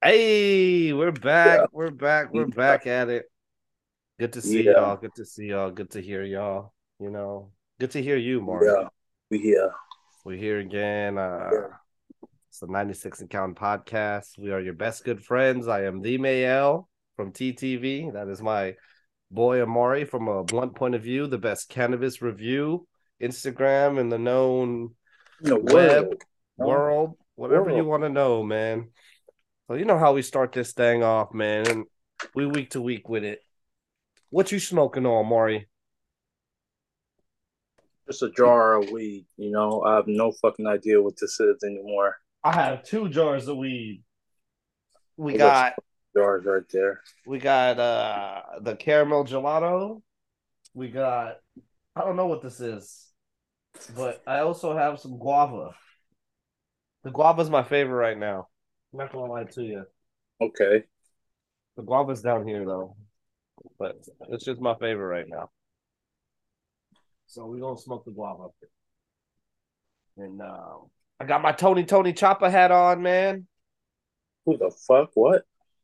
Hey, we're back. Yeah. We're back. We're back at it. Good to see yeah. y'all. Good to see y'all. Good to hear y'all. You know, good to hear you, Mark. Yeah, we here. We're here again. Uh, yeah. It's the 96 and Count podcast. We are your best good friends. I am the Mayel from TTV. That is my boy Amari from a blunt point of view, the best cannabis review, Instagram, and the known the web world, world whatever world. you want to know, man. So you know how we start this thing off, man, and we week to week with it. What you smoking on, Maury? Just a jar of weed. You know, I have no fucking idea what this is anymore. I have two jars of weed. We I got jars right there. We got uh the caramel gelato. We got I don't know what this is, but I also have some guava. The guava is my favorite right now. I'm not gonna lie to you. Okay. The guava's down here though, but it's just my favorite right now. So we're gonna smoke the guava. And um, I got my Tony Tony Chopper hat on, man. Who the fuck? What?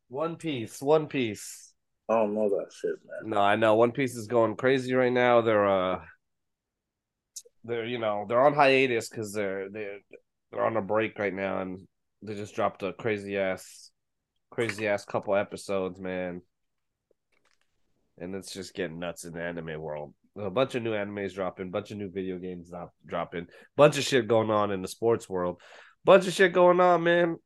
One Piece. One Piece. I don't know that shit, man. No, I know. One Piece is going crazy right now. They're uh, they're you know they're on hiatus because they're they're they're on a break right now, and they just dropped a crazy ass, crazy ass couple episodes, man. And it's just getting nuts in the anime world. A bunch of new animes dropping, a bunch of new video games not dropping, bunch of shit going on in the sports world, bunch of shit going on, man.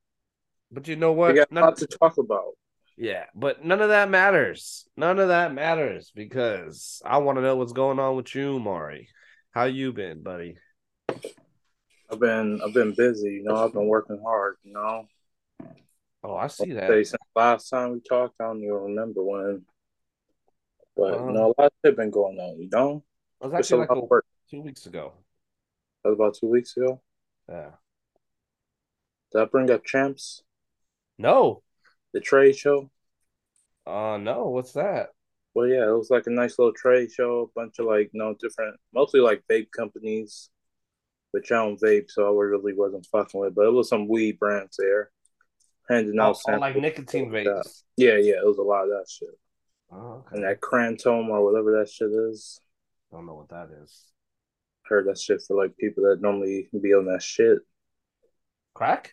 But you know what? We got a lot to talk about. Yeah, but none of that matters. None of that matters because I want to know what's going on with you, Mari. How you been, buddy? I've been I've been busy, you know. I've been working hard, you know. Oh, I see that. Since last time we talked, I don't even remember when. But um, you know, a lot of shit been going on, you know. It was actually like a, work. two weeks ago. That was about two weeks ago. Yeah. Did I bring up champs? No. The trade show. Uh no. What's that? Well, yeah, it was like a nice little trade show. A bunch of like, you know, different, mostly like vape companies which I don't vape, so I really wasn't fucking with. But it was some weed brands there, handing oh, out oh, like nicotine vapes. Yeah, yeah, it was a lot of that shit. Oh, okay. And that Kratom or whatever that shit is. I don't know what that is. Heard that shit for like people that normally be on that shit. Crack?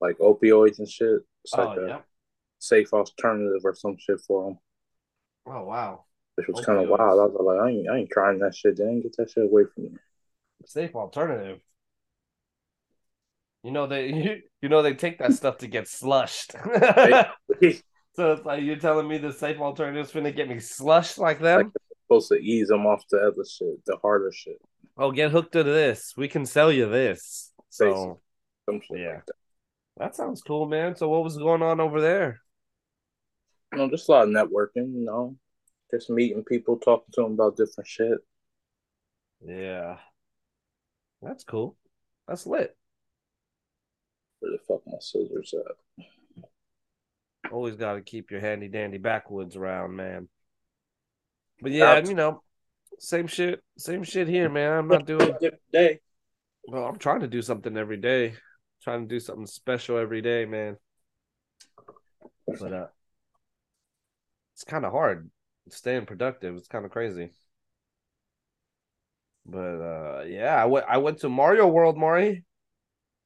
Like opioids and shit. It's oh, like a yeah. safe alternative or some shit for them. Oh wow. Which was kind of wild. I was like, I ain't, I ain't trying that shit. Then get that shit away from me safe alternative. You know they you, you know they take that stuff to get slushed. so it's like you're telling me the safe alternative is gonna get me slushed like them? Like supposed to ease them off the other shit, the harder shit. Oh, get hooked to this. We can sell you this. So yeah. Like that. that sounds cool, man. So what was going on over there? You know, just a lot of networking, you know. Just meeting people, talking to them about different shit. Yeah. That's cool. That's lit. Where the fuck my scissors at? Always got to keep your handy dandy backwoods around, man. But yeah, you know, same shit, same shit here, man. I'm not doing day. Well, I'm trying to do something every day. trying to do something special every day, man. But uh, it's kind of hard staying productive. It's kind of crazy. But uh yeah, I went I went to Mario World, Mari.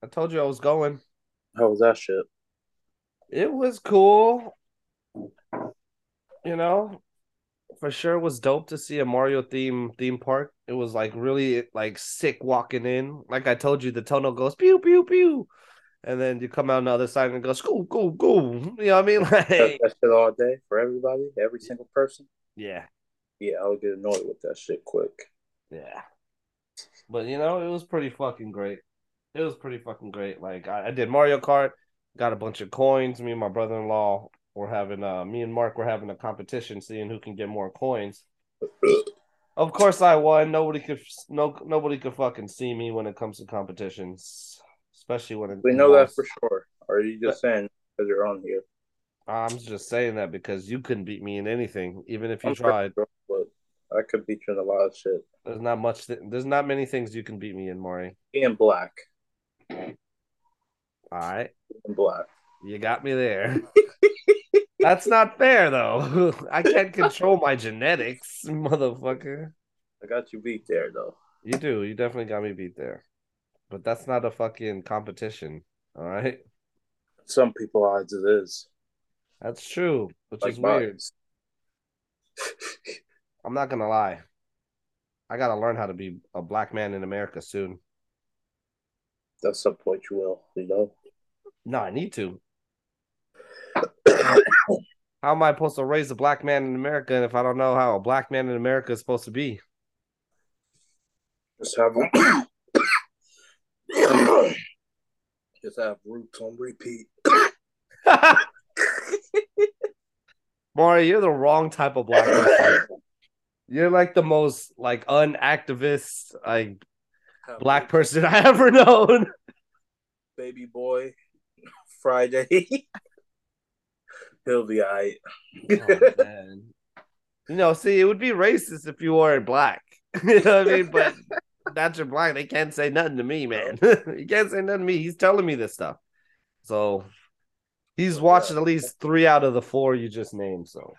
I told you I was going. How was that shit? It was cool. You know, for sure was dope to see a Mario theme theme park. It was like really like sick walking in. Like I told you, the tunnel goes pew pew pew, and then you come out on the other side and it goes go go go. You know what I mean? Like that shit all day for everybody, every single person. Yeah, yeah, I would get annoyed with that shit quick. Yeah. But you know, it was pretty fucking great. It was pretty fucking great. Like I, I did Mario Kart, got a bunch of coins. Me and my brother in law were having uh me and Mark were having a competition seeing who can get more coins. of course I won. Nobody could no nobody could fucking see me when it comes to competitions. Especially when it We know that for sure. Or are you just but, saying because you're on here? I'm just saying that because you couldn't beat me in anything, even if you I'm tried. Sure, I could beat you in a lot of shit. There's not much. Th- there's not many things you can beat me in, Maury. In black. All right. In black. You got me there. That's not fair though. I can't control my genetics, motherfucker. I got you beat there though. You do. You definitely got me beat there. But that's not a fucking competition. All right. Some people odds it is. That's true, which Like is weird. I'm not gonna lie. I gotta learn how to be a black man in America soon. At some point you will, you know. No, I need to. How am I supposed to raise a black man in America if I don't know how a black man in America is supposed to be? Just have just have roots on repeat. Maury, you're the wrong type of black person. You're like the most like unactivist, like black person I ever known. baby boy Friday. He'll be alright. Oh, man. You know, see, it would be racist if you weren't black. you know what I mean? But that's your black. They can't say nothing to me, man. he can't say nothing to me. He's telling me this stuff. So he's watched at least three out of the four you just named. So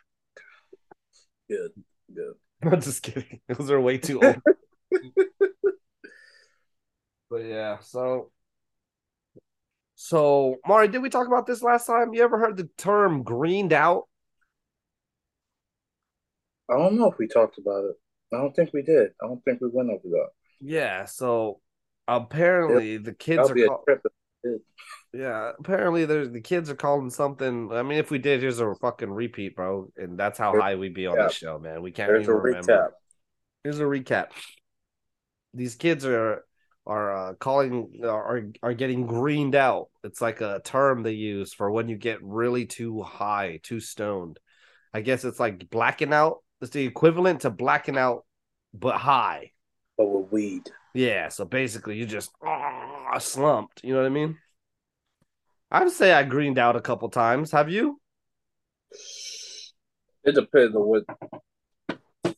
Good, good. I'm just kidding. Those are way too old. but yeah, so so Mari, did we talk about this last time? You ever heard the term greened out? I don't know if we talked about it. I don't think we did. I don't think we went over that. Yeah, so apparently the kids That'll are be a call- trip. if we did. yeah, apparently there's the kids are calling something. I mean, if we did, here's a fucking repeat, bro. And that's how high we'd be on yeah. this show, man. We can't There's a remember. recap. Here's a recap. These kids are are uh, calling are are getting greened out. It's like a term they use for when you get really too high, too stoned. I guess it's like blacking out. It's the equivalent to blacking out, but high. But with weed. Yeah, so basically you just ah, slumped. You know what I mean? I would say I greened out a couple times. Have you? It depends on what.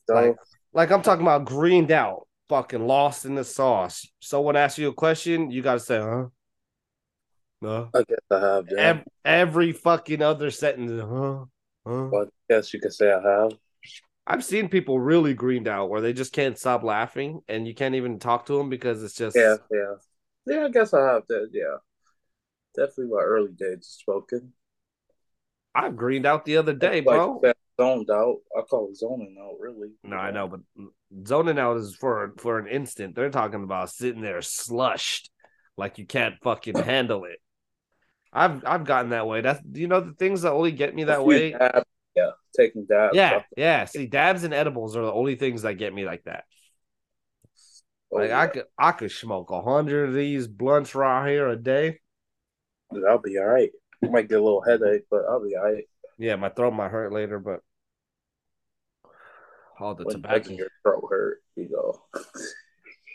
Like- Like I'm talking about greened out, fucking lost in the sauce. Someone asks you a question, you gotta say, huh? No. I guess I have. Yeah. Every, every fucking other sentence, huh? Huh? But I guess you could say I have. I've seen people really greened out where they just can't stop laughing and you can't even talk to them because it's just Yeah, yeah. Yeah, I guess I have that. Yeah. Definitely my early days of smoking. I greened out the other day, like bro. zoned out. I call it zoning out, really. No, I know, but zoning out is for for an instant. They're talking about sitting there slushed, like you can't fucking handle it. I've I've gotten that way. That's you know the things that only get me that way. dabs, yeah, taking dabs. Yeah, yeah. See, dabs and edibles are the only things that get me like that. Oh, Like yeah. I could I could smoke a hundred of these blunts right here a day. I'll be all right. I might get a little headache, but I'll be all right. Yeah, my throat might hurt later, but all the When tobacco. doesn't your throat hurt, you go,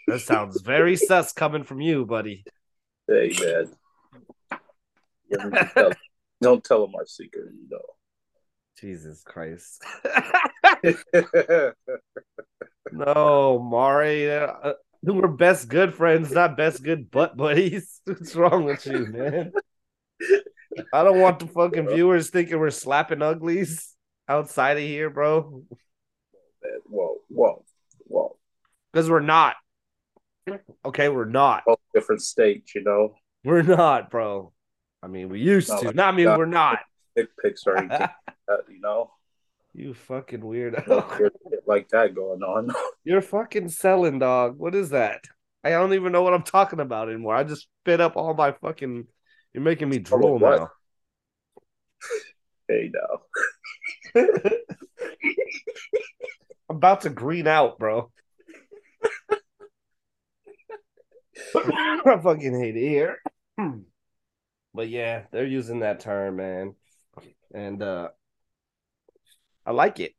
That sounds very sus coming from you, buddy. hey, man. Don't tell, don't tell them our secret, you Jesus Christ. No, Mari. Uh, we're best good friends, not best good butt buddies. What's wrong with you, man? I don't want the fucking viewers thinking we're slapping uglies outside of here, bro. Whoa, whoa, whoa. Because we're not. Okay, we're not. All different states, you know. We're not, bro. I mean, we used No, to. like Not I mean, that. we're not. Dick pics or anything, you know. You fucking weirdo. like that going on. You're fucking selling, dog. What is that? I don't even know what I'm talking about anymore. I just spit up all my fucking. You're making me drool what? now. hey, now. I'm about to green out, bro. I fucking hate it here. But yeah, they're using that term, man. And uh I like it.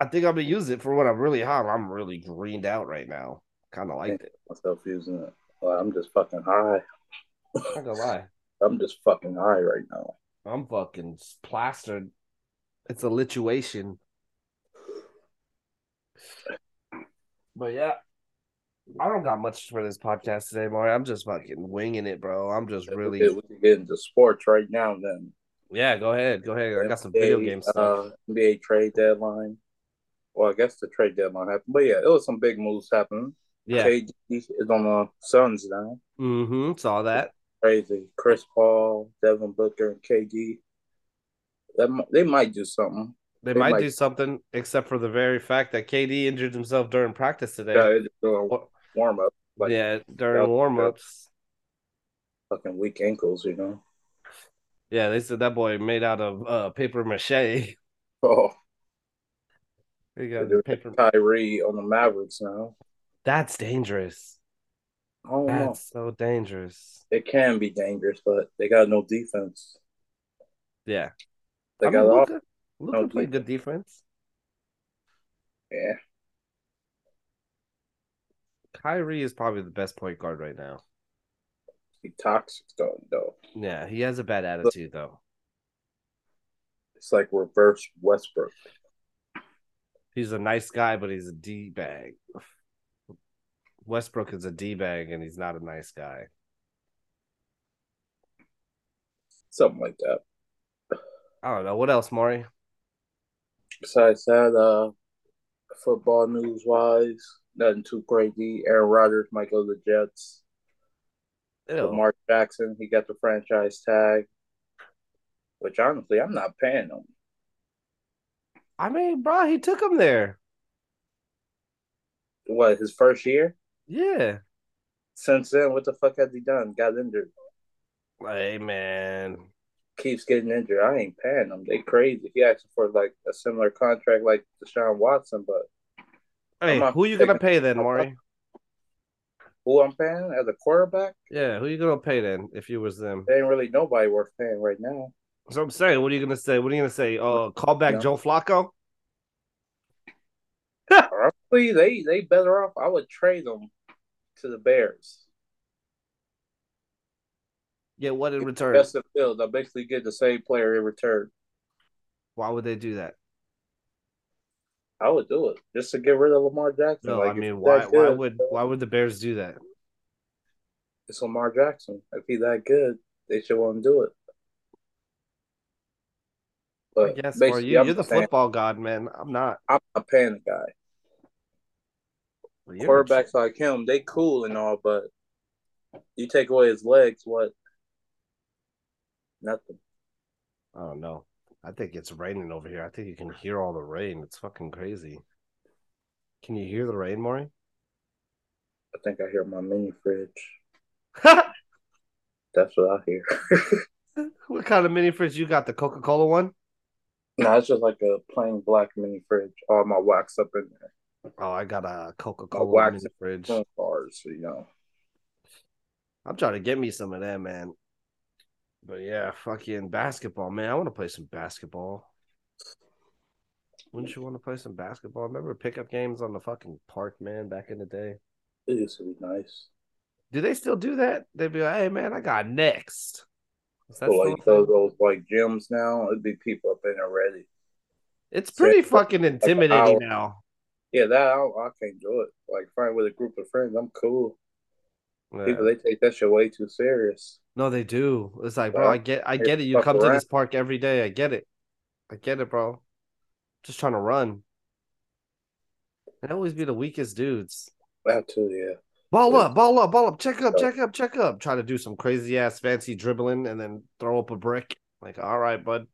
I think I'm gonna use it for when I'm really hot. I'm really greened out right now. Kind of liked it. Myself using it. Well, I'm just fucking high. Not gonna lie. I'm just fucking high right now. I'm fucking plastered. It's a lituation. But yeah. I don't got much for this podcast today, Mario. I'm just fucking winging it, bro. I'm just really. We can get into sports right now. Then. Yeah, go ahead. Go ahead. I got some video game stuff. Uh, NBA trade deadline. Well, I guess the trade deadline happened, but yeah, it was some big moves happening. Yeah. KD is on the Suns now. Mm-hmm. Saw that. Crazy. Chris Paul, Devin Booker, and KD. That they might do something. They, they might, might, do something, except for the very fact that KD injured himself during practice today. Yeah, during warm up. Like, yeah, during warm ups. Fucking weak ankles, you know. Yeah, they said that boy made out of uh, paper mache. Oh. He got paper Kyrie on the Mavericks now. That's dangerous. Oh, That's so dangerous. It can be dangerous, but they got no defense. Yeah. They I got mean, Luka, Luka no played good defense. Yeah. Kyrie is probably the best point guard right now. He toxic though, though. Yeah, he has a bad attitude though. It's like reverse Westbrook. He's a nice guy, but he's a D bag. Westbrook is a D bag, and he's not a nice guy. Something like that. I don't know what else, Maury. Besides that, uh, football news wise, nothing too crazy. Aaron Rodgers might go to the Jets. Lamar Jackson, he got the franchise tag, which honestly, I'm not paying him. I mean, bro, he took him there. What his first year? Yeah. Since then, what the fuck has he done? Got injured. Hey man, keeps getting injured. I ain't paying him. They crazy. He asked for like a similar contract like Deshaun Watson, but hey, who you gonna pay then, Maury? Who I'm paying as a quarterback? Yeah, who you gonna pay then if you was them? There ain't really nobody worth paying right now. So I'm saying, what are you gonna say? What are you gonna say? Uh, call back no. Joe Flacco. Honestly, they they better off. I would trade them to the Bears. Get what in return? Best of field. I basically get the same player in return. Why would they do that? I would do it just to get rid of Lamar Jackson. No, like, I mean, why? Why would why would the Bears do that? It's Lamar Jackson. If he's that good, they should want to do it. But I guess, or you, you're the football god, man. I'm not. I'm a the guy. Well, Quarterbacks like him, they cool and all, but you take away his legs, what? Nothing. I don't know. I think it's raining over here. I think you can hear all the rain. It's fucking crazy. Can you hear the rain, Maury? I think I hear my mini fridge. That's what I hear. what kind of mini fridge you got? The Coca Cola one? No, it's just like a plain black mini fridge. All my wax up in there. Oh, I got a Coca Cola mini fridge. Bars, you know. I'm trying to get me some of that, man. But yeah, fucking basketball, man. I want to play some basketball. Wouldn't you want to play some basketball? Remember pickup games on the fucking park, man, back in the day? It used to be nice. Do they still do that? They'd be like, hey, man, I got next. So like those, those like gyms now, it'd be people up in there ready. It's pretty so, fucking intimidating like, now. Yeah, that I, I, can't do it. Like, fine with a group of friends, I'm cool. Yeah. People they take that shit way too serious. No, they do. It's like, bro, I get, I get it. You come around. to this park every day. I get it. I get it, bro. Just trying to run. And always be the weakest dudes. That too, yeah. Ball yeah. up, ball up, ball up. Check up, check up, check up. Try to do some crazy ass fancy dribbling and then throw up a brick. Like, all right, bud.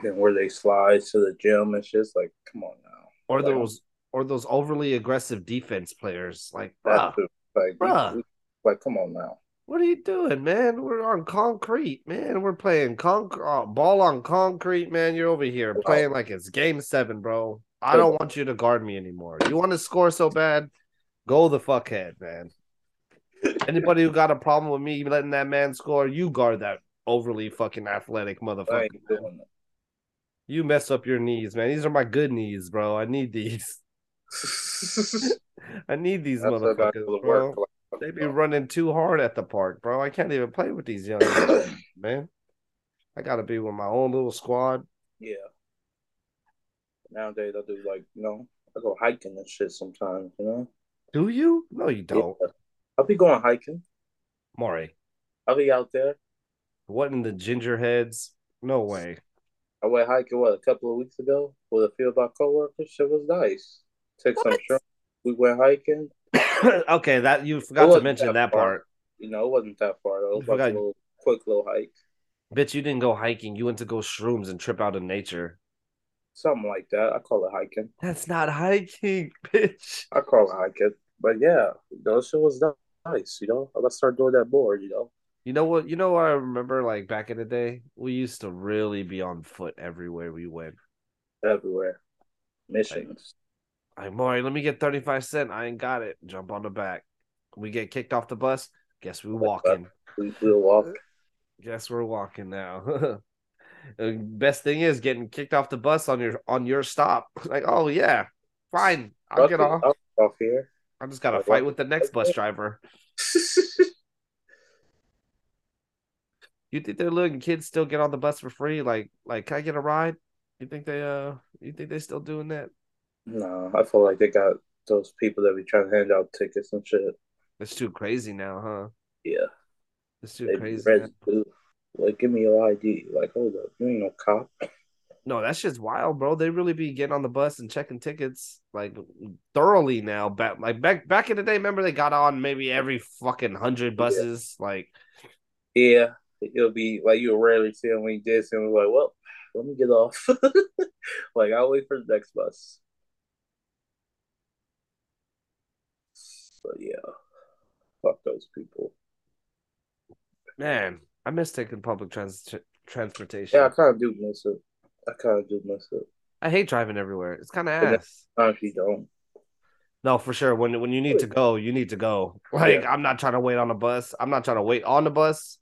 Then where they slide to the gym and shit. Like, come on now. Or like, those, or those overly aggressive defense players. Like, bruh, like, bruh. Like, come on now. What are you doing, man? We're on concrete, man. We're playing concrete uh, ball on concrete, man. You're over here playing like it's game seven, bro. I don't want you to guard me anymore. You want to score so bad? Go the fuckhead, man. Anybody who got a problem with me letting that man score, you guard that overly fucking athletic motherfucker. You mess up your knees, man. These are my good knees, bro. I need these. I need these That's motherfuckers, bro. They be running too hard at the park, bro. I can't even play with these young man. I gotta be with my own little squad. Yeah. Nowadays I do like, you know, I go hiking and shit sometimes, you know. Do you? No, you don't. Yeah. I'll be going hiking. Maury. I'll be out there. What in the gingerheads? No way. I went hiking what a couple of weeks ago with a few of our coworkers. It was nice. Took what? some shrimp. We went hiking. okay, that you forgot to mention that, that part. You know, it wasn't that far though. It was like a little quick little hike. Bitch, you didn't go hiking. You went to go shrooms and trip out in nature. Something like that. I call it hiking. That's not hiking, bitch. I call it hiking. But yeah, those shit was nice, you know. I gotta start doing that more, you know. You know what? You know what I remember like back in the day? We used to really be on foot everywhere we went. Everywhere. Missions. Like, Maury, let me get 35 cent. I ain't got it. Jump on the back. We get kicked off the bus. Guess we walking. We will walk. Guess we're walking now. Best thing is getting kicked off the bus on your on your stop. Like, oh yeah, fine, I'll get off. Off here. I just gotta fight with the next bus driver. you think they're letting kids still get on the bus for free? Like, like, can I get a ride? You think they uh, you think they still doing that? No, I feel like they got those people that be trying to hand out tickets and shit. It's too crazy now, huh? Yeah, it's too they crazy. Like, give me your ID. Like, hold up, you ain't no cop. No, that's just wild, bro. They really be getting on the bus and checking tickets like thoroughly now. Back like back back in the day, remember they got on maybe every fucking hundred buses. Yeah. Like, yeah, it'll be like you'll rarely see them when you did see them. Like, well, let me get off. like, I'll wait for the next bus. But yeah, fuck those people. Man, I miss taking public trans- transportation. Yeah, I kind of do miss it. I kind of do miss it. I hate driving everywhere. It's kind of ass. Actually, don't. No, for sure. When when you need to go, you need to go. Like yeah. I'm not trying to wait on a bus. I'm not trying to wait on the bus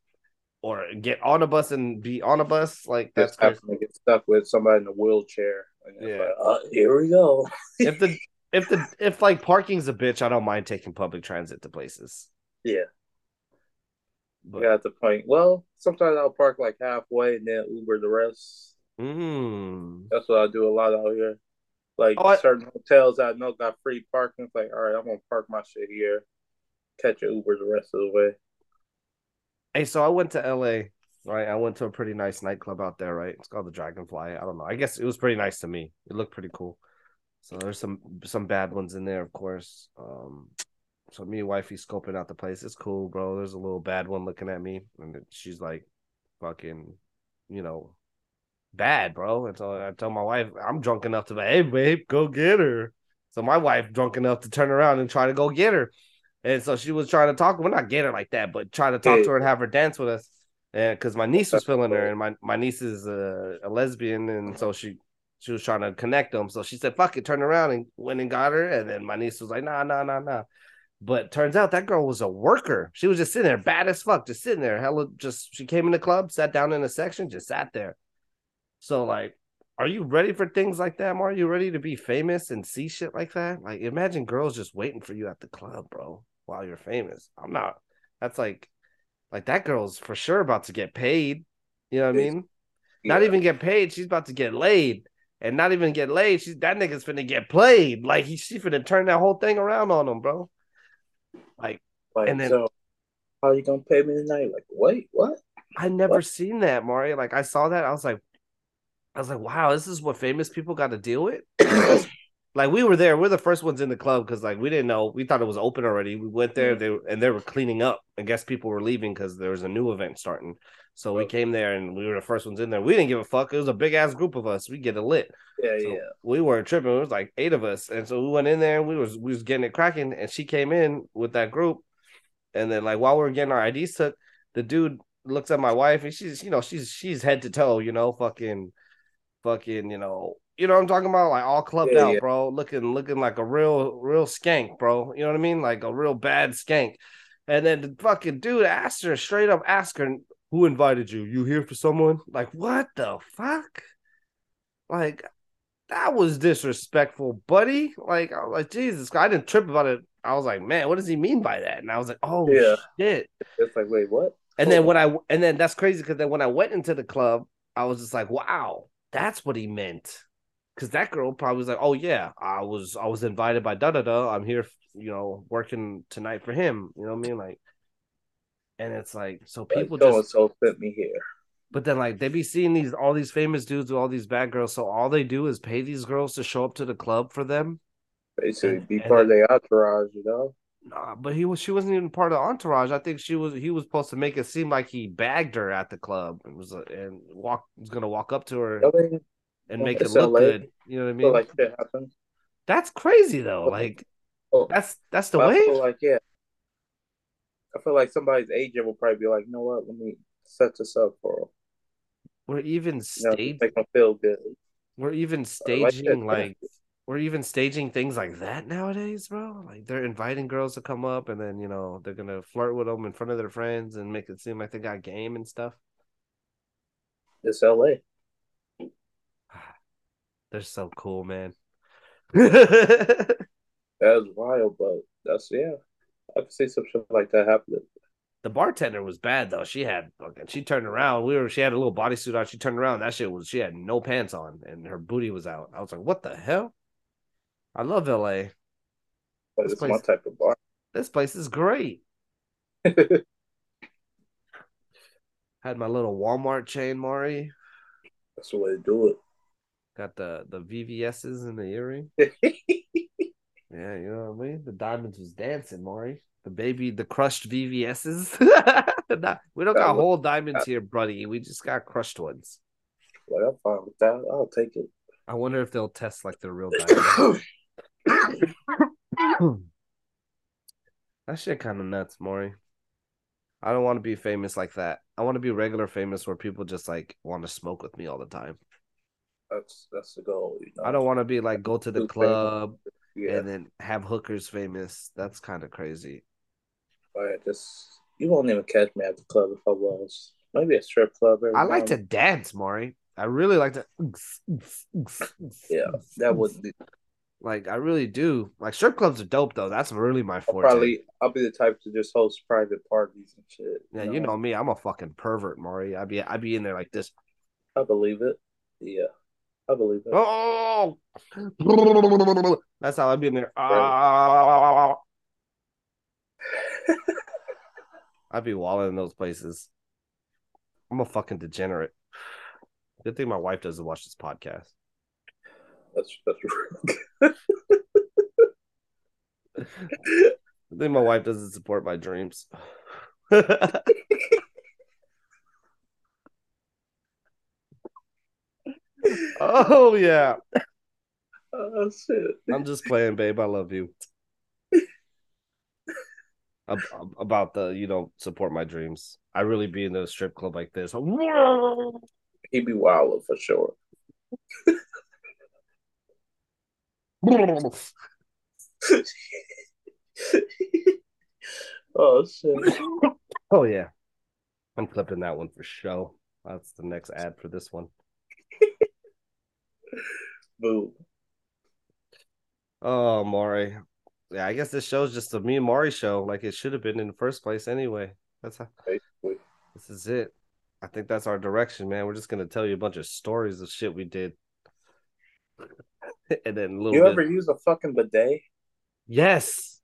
or get on a bus and be on a bus. Like that's to get stuck with somebody in a wheelchair. Yeah. Like, uh, here we go. if the if the if like parking's a bitch, I don't mind taking public transit to places. Yeah. But, yeah, at the point. Well, sometimes I'll park like halfway and then Uber the rest. Mm. That's what I do a lot out here. Like oh, certain I... hotels I know got free parking. It's like, all right, I'm gonna park my shit here, catch an Uber the rest of the way. Hey, so I went to LA, right? I went to a pretty nice nightclub out there, right? It's called the Dragonfly. I don't know. I guess it was pretty nice to me. It looked pretty cool. So there's some some bad ones in there, of course. Um, so me and wifey scoping out the place. It's cool, bro. There's a little bad one looking at me, and she's like, "Fucking, you know, bad, bro." And so I tell my wife, "I'm drunk enough to be, hey, babe, go get her." So my wife drunk enough to turn around and try to go get her, and so she was trying to talk. We're well, not get her like that, but try to talk to her and have her dance with us. And because my niece was feeling her, and my my niece is a, a lesbian, and so she she was trying to connect them. So she said, "Fuck it," turned around and went and got her. And then my niece was like, "Nah, nah, nah, nah." But turns out that girl was a worker. She was just sitting there, bad as fuck, just sitting there. Hella, just she came in the club, sat down in a section, just sat there. So like, are you ready for things like that? Are you ready to be famous and see shit like that? Like, imagine girls just waiting for you at the club, bro, while you're famous. I'm not. That's like, like that girl's for sure about to get paid. You know what I mean? Yeah. Not even get paid. She's about to get laid and not even get laid. She's that nigga's finna get played. Like he, she finna turn that whole thing around on him, bro. Like, like and then so how are you gonna pay me tonight? Like, wait, what? I never what? seen that, Mario. Like I saw that, I was like, I was like, wow, this is what famous people got to deal with. like we were there, we're the first ones in the club because like we didn't know, we thought it was open already. We went there, mm-hmm. they and they were cleaning up. I guess people were leaving because there was a new event starting. So we came there and we were the first ones in there. We didn't give a fuck. It was a big ass group of us. We get it lit. Yeah, so yeah. We weren't tripping. It was like eight of us, and so we went in there and we was we was getting it cracking. And she came in with that group, and then like while we were getting our IDs took, the dude looks at my wife and she's you know she's she's head to toe, you know, fucking, fucking, you know, you know what I'm talking about, like all clubbed yeah, out, yeah. bro, looking looking like a real real skank, bro. You know what I mean, like a real bad skank. And then the fucking dude asked her straight up, ask her, who invited you? You here for someone? Like, what the fuck? Like, that was disrespectful, buddy. Like, I was like, Jesus, I didn't trip about it. I was like, man, what does he mean by that? And I was like, oh yeah. shit. It's like, wait, what? And then when I and then that's crazy because then when I went into the club, I was just like, wow, that's what he meant. Because that girl probably was like, "Oh yeah, I was I was invited by da da da. I'm here, you know, working tonight for him." You know what I mean? Like, and it's like so people like, just so fit me here. But then like they be seeing these all these famous dudes with all these bad girls, so all they do is pay these girls to show up to the club for them. Basically, and, be part of their entourage, you know. Nah, but he was she wasn't even part of the entourage. I think she was he was supposed to make it seem like he bagged her at the club and was and walk was gonna walk up to her. I mean, and make it look LA. good. You know what I mean? like shit happens. That's crazy though. Like oh, that's that's the way. I feel like yeah. I feel like somebody's agent will probably be like, you know what? Let me set this up for. We're even staging. You know, feel good. We're even staging like, like we're even staging things like that nowadays, bro. Like they're inviting girls to come up, and then you know they're gonna flirt with them in front of their friends and make it seem like they got game and stuff. It's L.A. They're so cool, man. that was wild, but that's yeah. I could see some shit like that happening. The bartender was bad though. She had fucking. She turned around. We were. She had a little bodysuit on. She turned around. That shit was. She had no pants on, and her booty was out. I was like, "What the hell?" I love L.A. But this place, my type of bar. This place is great. had my little Walmart chain, Mari. That's the way to do it. Got the the VVS's in the earring. yeah, you know what I mean. The diamonds was dancing, Maury. The baby, the crushed VVS's. we don't got whole diamonds here, buddy. We just got crushed ones. Like I'm fine with that. I'll take it. I wonder if they'll test like the real diamonds. that shit kind of nuts, Maury. I don't want to be famous like that. I want to be regular famous where people just like want to smoke with me all the time. That's that's the goal. You know? I don't want to be like go to the club yeah. and then have hookers famous. That's kind of crazy. Oh, I just you won't even catch me at the club if I was. Maybe a strip club. I like to dance, Maury. I really like to. yeah, that would be. Like I really do. Like strip clubs are dope though. That's really my forte. I'll probably I'll be the type to just host private parties and shit. Yeah, know, you know me. I'm a fucking pervert, Maury. I'd be I'd be in there like this. I believe it. Yeah. I believe it. Oh, that's how I'd be in there. Ah! I'd be walling in those places. I'm a fucking degenerate. Good thing my wife doesn't watch this podcast. That's that's I think my wife doesn't support my dreams. oh yeah. Oh shit. I'm just playing, babe. I love you. about the you know support my dreams. I really be in a strip club like this. He'd be wild for sure. oh shit. Oh yeah. I'm clipping that one for show. That's the next ad for this one. Boom. Oh, Maury. Yeah, I guess this show's just a me and Maury show, like it should have been in the first place anyway. That's how Basically. this is it. I think that's our direction, man. We're just gonna tell you a bunch of stories of shit we did. and then a little You bit... ever use a fucking bidet? Yes.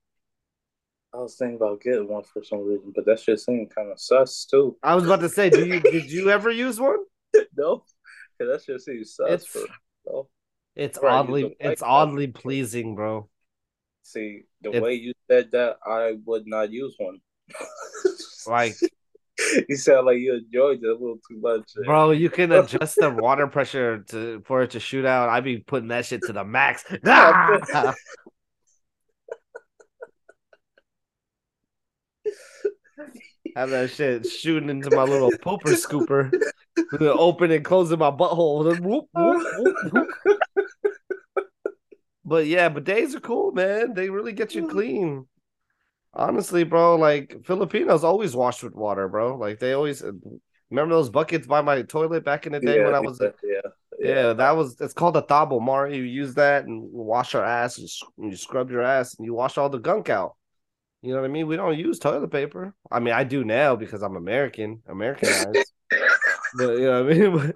I was thinking about getting one for some reason, but that shit seemed kind of sus too. I was about to say, do you did you ever use one? no. That shit seems sus it's, for It's oddly it's oddly pleasing, bro. See, the way you said that, I would not use one. like you sound like you enjoyed it a little too much. Bro, you can adjust the water pressure to for it to shoot out. I'd be putting that shit to the max. Have that shit shooting into my little pooper scooper. Open and closing my butthole. Whoop, whoop, whoop, but yeah, bidets are cool, man. They really get you clean. Honestly, bro, like Filipinos always wash with water, bro. Like they always remember those buckets by my toilet back in the day yeah, when I was yeah, yeah, yeah, that was it's called a tabo, Mari. You use that and wash your ass and you scrub your ass and you wash all the gunk out. You know what I mean? We don't use toilet paper. I mean, I do now because I'm American, Americanized. but you know what I mean?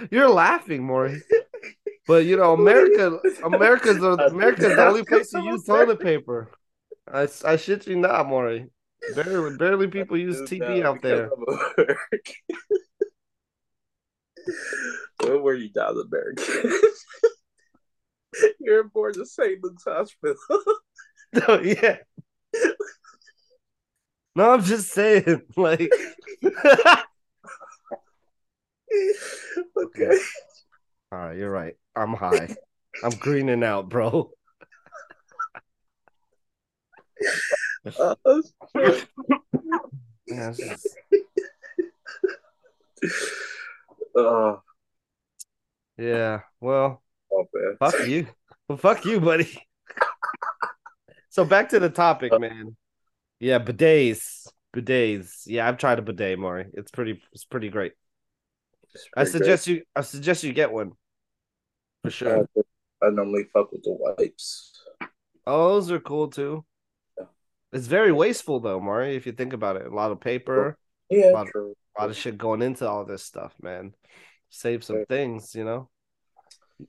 You're laughing, Maury. But you know, America, America's America's the only place to use toilet paper. I, I shit you not, Maury. Barely, barely people use TP out there. Where were you down America? You're born to St. Luke's Hospital. no, yeah. No, I'm just saying, like. okay. All right, you're right. I'm high. I'm greening out, bro. Uh, yeah, just... uh, yeah, well, oh, fuck you. Well, fuck you, buddy. so back to the topic, uh, man. Yeah, bidets. Bidets. Yeah, I've tried a bidet, Maury. It's pretty it's pretty great. It's pretty I suggest great. you I suggest you get one. For sure. Uh, I normally fuck with the wipes. Oh, those are cool too. Yeah. It's very wasteful though, Maury, if you think about it. A lot of paper. Yeah, a lot, true. a lot of shit going into all this stuff, man. Save some things, you know.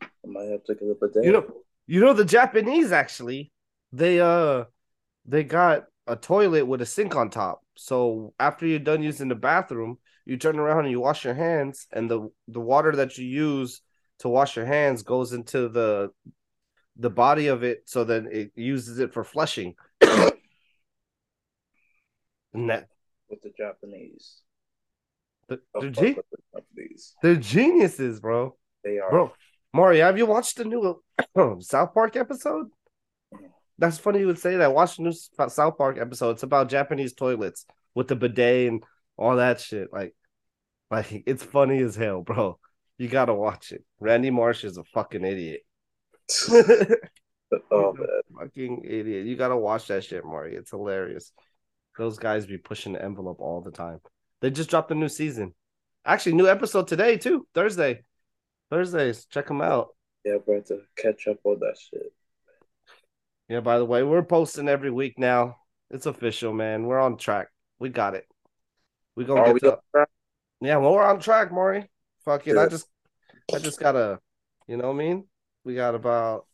I might have to get a bidet. You know, you know the Japanese actually, they uh they got a toilet with a sink on top. So after you're done using the bathroom, you turn around and you wash your hands, and the the water that you use to wash your hands goes into the the body of it, so that it uses it for flushing. and that with the Japanese. The, they're, ge- they're geniuses, bro. They are, bro. Maury, have you watched the new South Park episode? That's funny you would say that. Watch the new South Park episode. It's about Japanese toilets with the bidet and all that shit. Like, like it's funny as hell, bro. You gotta watch it. Randy Marsh is a fucking idiot. oh man, fucking idiot. You gotta watch that shit, Maury. It's hilarious. Those guys be pushing the envelope all the time. They just dropped a new season. Actually, new episode today too. Thursday. Thursdays. Check them out. Yeah, bro, to catch up on that shit. Yeah, by the way, we're posting every week now. It's official, man. We're on track. We got it. We gonna Are get to... Yeah, well, we're on track, Maury. Fuck it. I just I just gotta you know what I mean? We got about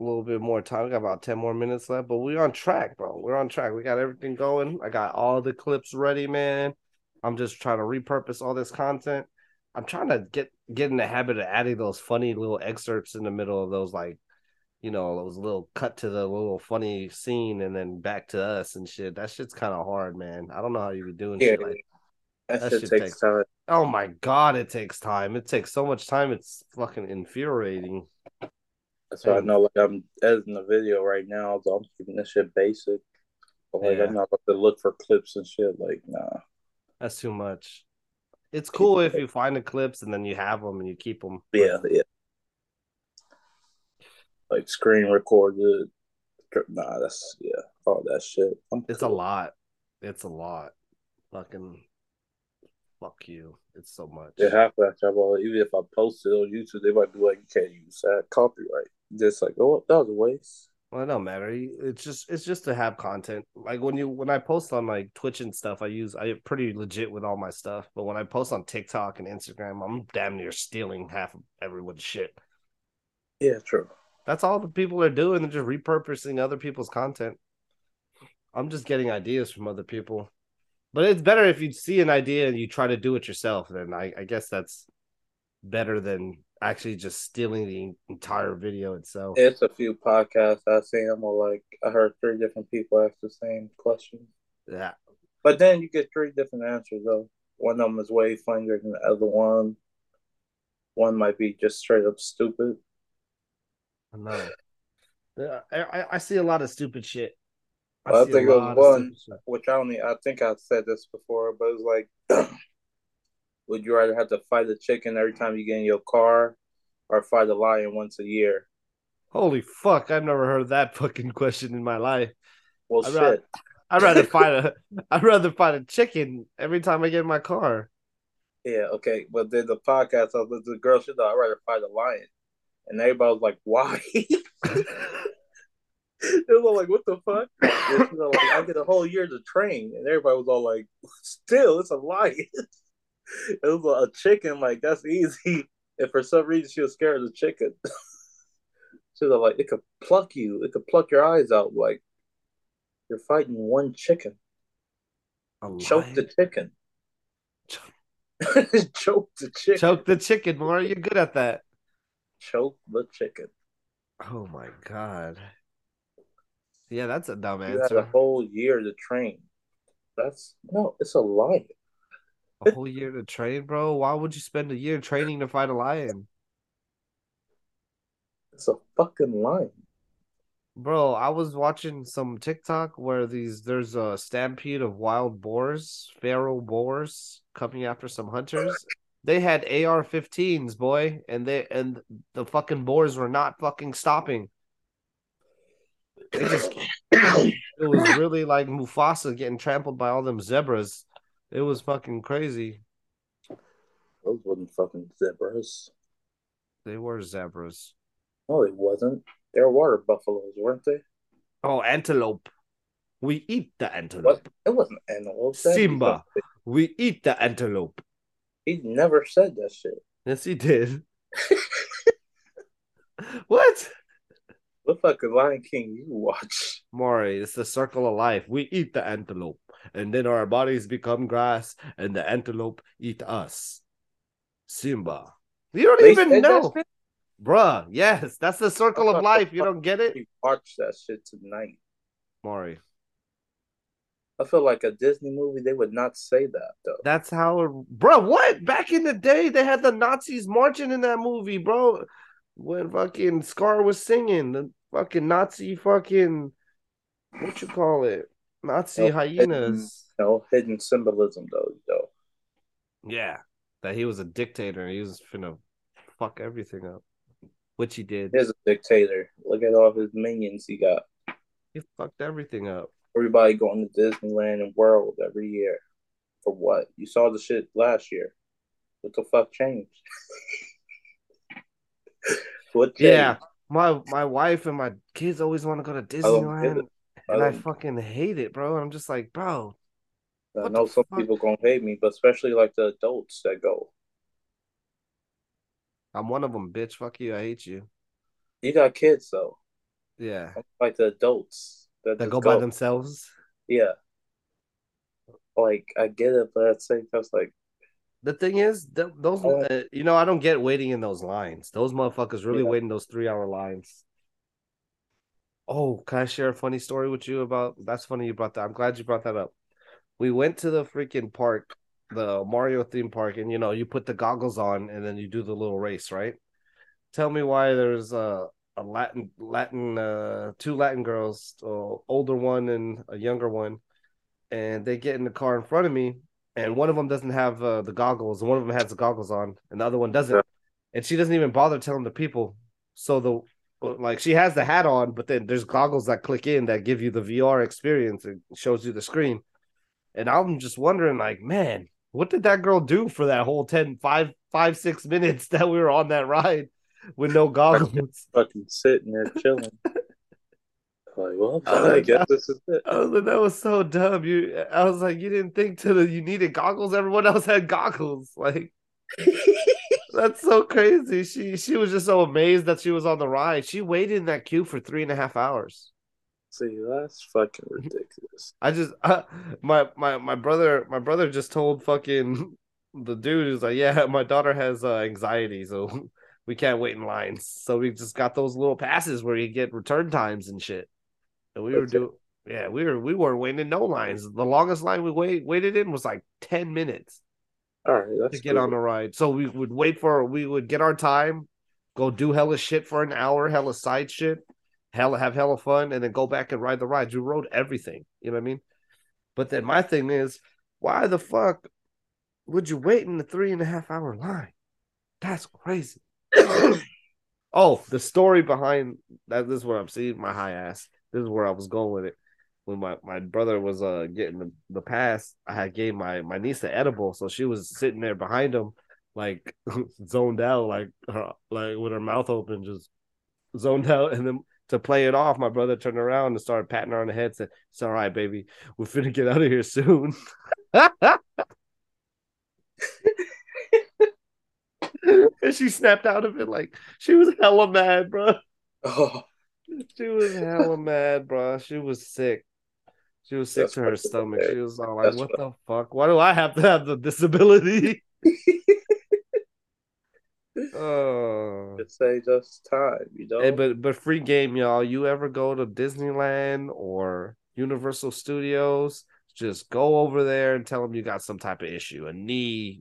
a little bit more time. We got about 10 more minutes left, but we're on track, bro. We're on track. We got everything going. I got all the clips ready, man. I'm just trying to repurpose all this content. I'm trying to get get in the habit of adding those funny little excerpts in the middle of those like you know, a little cut to the little funny scene and then back to us and shit. That shit's kind of hard, man. I don't know how you be doing yeah, shit like that. That shit, shit takes, takes time. Oh my god, it takes time. It takes so much time. It's fucking infuriating. That's why I know. Like I'm editing the video right now, so I'm keeping this shit basic. But like yeah. I'm not about to look for clips and shit. Like nah, that's too much. It's cool if you find the clips and then you have them and you keep them. Yeah, yeah like screen recorded. Nah, that's yeah, all that shit. I'm it's cool. a lot. It's a lot. Fucking fuck you. It's so much. Yeah, half that time, even if I post it on YouTube, they might be like, "You can't use that copyright." Just like, oh, that was a waste. Well, it don't matter. It's just it's just to have content. Like when you when I post on like Twitch and stuff, I use I pretty legit with all my stuff. But when I post on TikTok and Instagram, I'm damn near stealing half of everyone's shit. Yeah, true. That's all the people are doing. They're just repurposing other people's content. I'm just getting ideas from other people. But it's better if you see an idea and you try to do it yourself. Then I, I guess that's better than actually just stealing the entire video itself. It's a few podcasts I've seen them or like I heard three different people ask the same question. Yeah. But then you get three different answers though. One of them is way funnier than the other one. One might be just straight up stupid. I know. I, I see a lot of stupid shit. I, I think it was one, which I only I think I said this before, but it was like, would you rather have to fight a chicken every time you get in your car, or fight a lion once a year? Holy fuck! I've never heard that fucking question in my life. Well, I'd shit. Rather, I'd rather fight a I'd rather fight a chicken every time I get in my car. Yeah, okay, but then the podcast uh, of the girl should know I'd rather fight a lion and everybody was like, "Why?" they were all like, "What the fuck?" like, I get a whole year to train, and everybody was all like, "Still, it's a lion." it was a chicken. Like that's easy. And for some reason, she was scared of the chicken. she was like, "It could pluck you. It could pluck your eyes out. Like you're fighting one chicken. Choke the chicken. Choke the chicken. Choke the chicken. More, you're good at that. Choke the chicken. Oh my god. Yeah, that's a dumb you answer. You had a whole year to train. That's no, it's a lie. A whole year to train, bro. Why would you spend a year training to fight a lion? It's a fucking lion. Bro, I was watching some TikTok where these there's a stampede of wild boars, feral boars coming after some hunters. They had AR-15s, boy, and they and the fucking boars were not fucking stopping. It just it was really like Mufasa getting trampled by all them zebras. It was fucking crazy. Those wasn't fucking zebras. They were zebras. No, it wasn't. They were water buffaloes, weren't they? Oh, antelope. We eat the antelope. It wasn't antelope. Simba. We eat the antelope. He never said that shit. Yes, he did. what? What fucking Lion King you watch? Maury, it's the circle of life. We eat the antelope, and then our bodies become grass, and the antelope eat us. Simba. You don't they even know. Bruh, yes, that's the circle of life. You don't get it? Watch that shit tonight. Maury. I feel like a Disney movie, they would not say that though. That's how, bro. What? Back in the day, they had the Nazis marching in that movie, bro. When fucking Scar was singing the fucking Nazi fucking what you call it, Nazi no, hyenas. Hidden, no hidden symbolism though, though. Yeah, that he was a dictator. He was finna fuck everything up which he did. He's a dictator. Look at all his minions he got. He fucked everything up. Everybody going to Disneyland and World every year. For what? You saw the shit last year. What the fuck changed? what? Yeah. My my wife and my kids always want to go to Disneyland. I and I fucking hate it, bro. I'm just like, bro. I know some fuck? people gonna hate me, but especially like the adults that go. I'm one of them, bitch. Fuck you. I hate you. You got kids though. Yeah. Like the adults that, that go, go by themselves. Yeah. Like I get it, but at the same time, like the thing is, th- those uh, you know, I don't get waiting in those lines. Those motherfuckers really yeah. waiting those three hour lines. Oh, can I share a funny story with you about? That's funny you brought that. I'm glad you brought that up. We went to the freaking park the Mario theme park, and you know, you put the goggles on, and then you do the little race, right? Tell me why there's a a Latin Latin uh two Latin girls, uh, older one and a younger one, and they get in the car in front of me, and one of them doesn't have uh, the goggles, and one of them has the goggles on, and the other one doesn't, and she doesn't even bother telling the people. So the like she has the hat on, but then there's goggles that click in that give you the VR experience. and shows you the screen. And I'm just wondering, like, man, what did that girl do for that whole 10, five, five, six minutes that we were on that ride with no goggles? Fucking sitting there chilling. like, well, I guess this is it. I was like, that was so dumb. You, I was like, you didn't think to the you needed goggles. Everyone else had goggles. Like, that's so crazy. She she was just so amazed that she was on the ride. She waited in that queue for three and a half hours. See, that's fucking ridiculous. I just uh, my my my brother my brother just told fucking the dude who's like, yeah, my daughter has uh, anxiety, so we can't wait in lines. So we just got those little passes where you get return times and shit. And we That's were doing, yeah, we were we weren't waiting in no lines. The longest line we wait waited in was like ten minutes. All right, to get cool. on the ride. So we would wait for we would get our time, go do hella shit for an hour, hella side shit, hella have hella fun, and then go back and ride the rides. You rode everything. You know what I mean? But then my thing is, why the fuck would you wait in the three and a half hour line? That's crazy. oh, the story behind that. This is where I'm seeing my high ass. This is where I was going with it. When my, my brother was uh getting the, the pass, I had gave my my niece the edible, so she was sitting there behind him, like zoned out, like her, like with her mouth open, just zoned out, and then to play it off, my brother turned around and started patting her on the head. Said, "It's all right, baby. We're finna get out of here soon." And she snapped out of it like she was hella mad, bro. Oh. She was hella mad, bro. She was sick. She was sick That's to her stomach. She was all like, That's "What the fuck? Why do I have to have the disability?" oh, it saves us time, you know. Hey, but but free game, y'all. You ever go to Disneyland or Universal Studios? Just go over there and tell them you got some type of issue, a knee,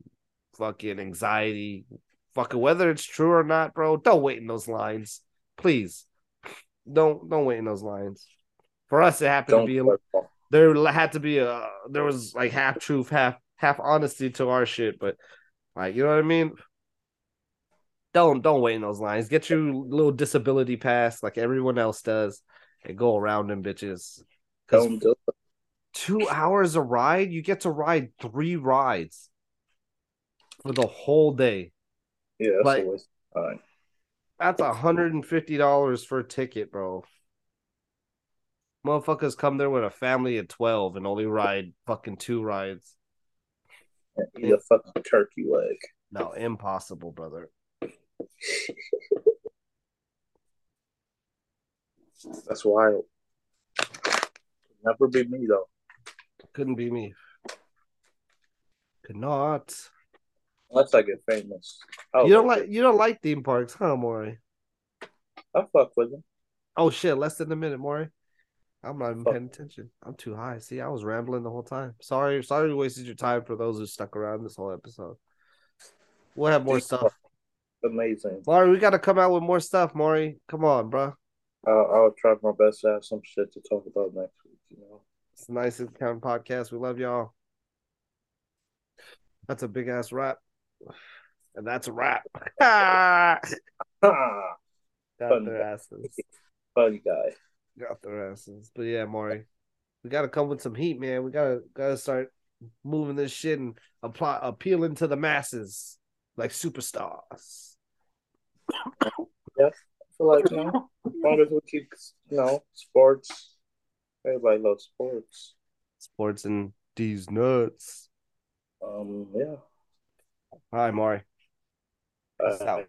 fucking anxiety, fucking whether it's true or not, bro. Don't wait in those lines, please. Don't don't wait in those lines. For us, it happened don't to be a, there had to be a there was like half truth, half half honesty to our shit, but like you know what I mean. Don't don't wait in those lines. Get your little disability pass like everyone else does, and go around them bitches. Don't do it. Two hours a ride, you get to ride three rides for the whole day. Yeah, that's like, always fine. That's hundred and fifty dollars for a ticket, bro. Motherfuckers come there with a family of twelve and only ride fucking two rides. Eat a fucking turkey leg. No, impossible, brother. That's wild. Never be me though. Couldn't be me. Could not. Unless I get famous. you don't like, you don't like theme parks, huh, Maury? I fuck with them. Oh shit! Less than a minute, Maury. I'm not even fuck. paying attention. I'm too high. See, I was rambling the whole time. Sorry, sorry, we wasted your time for those who stuck around this whole episode. We'll have more stuff. Amazing, Maury. We got to come out with more stuff, Maury. Come on, bro. I'll, I'll try my best to have some shit to talk about next week. You know, it's a nice count podcast. We love y'all. That's a big ass wrap. And that's a wrap. Got Fun their asses. Funny guy. Got their asses. But yeah, Maury. We gotta come with some heat, man. We gotta gotta start moving this shit and apply appealing to the masses like superstars. yeah. I feel like you know, as long as we keep you know, sports. Everybody loves sports. Sports and these nuts. Um, yeah. Hi, Maury. Uh, Out,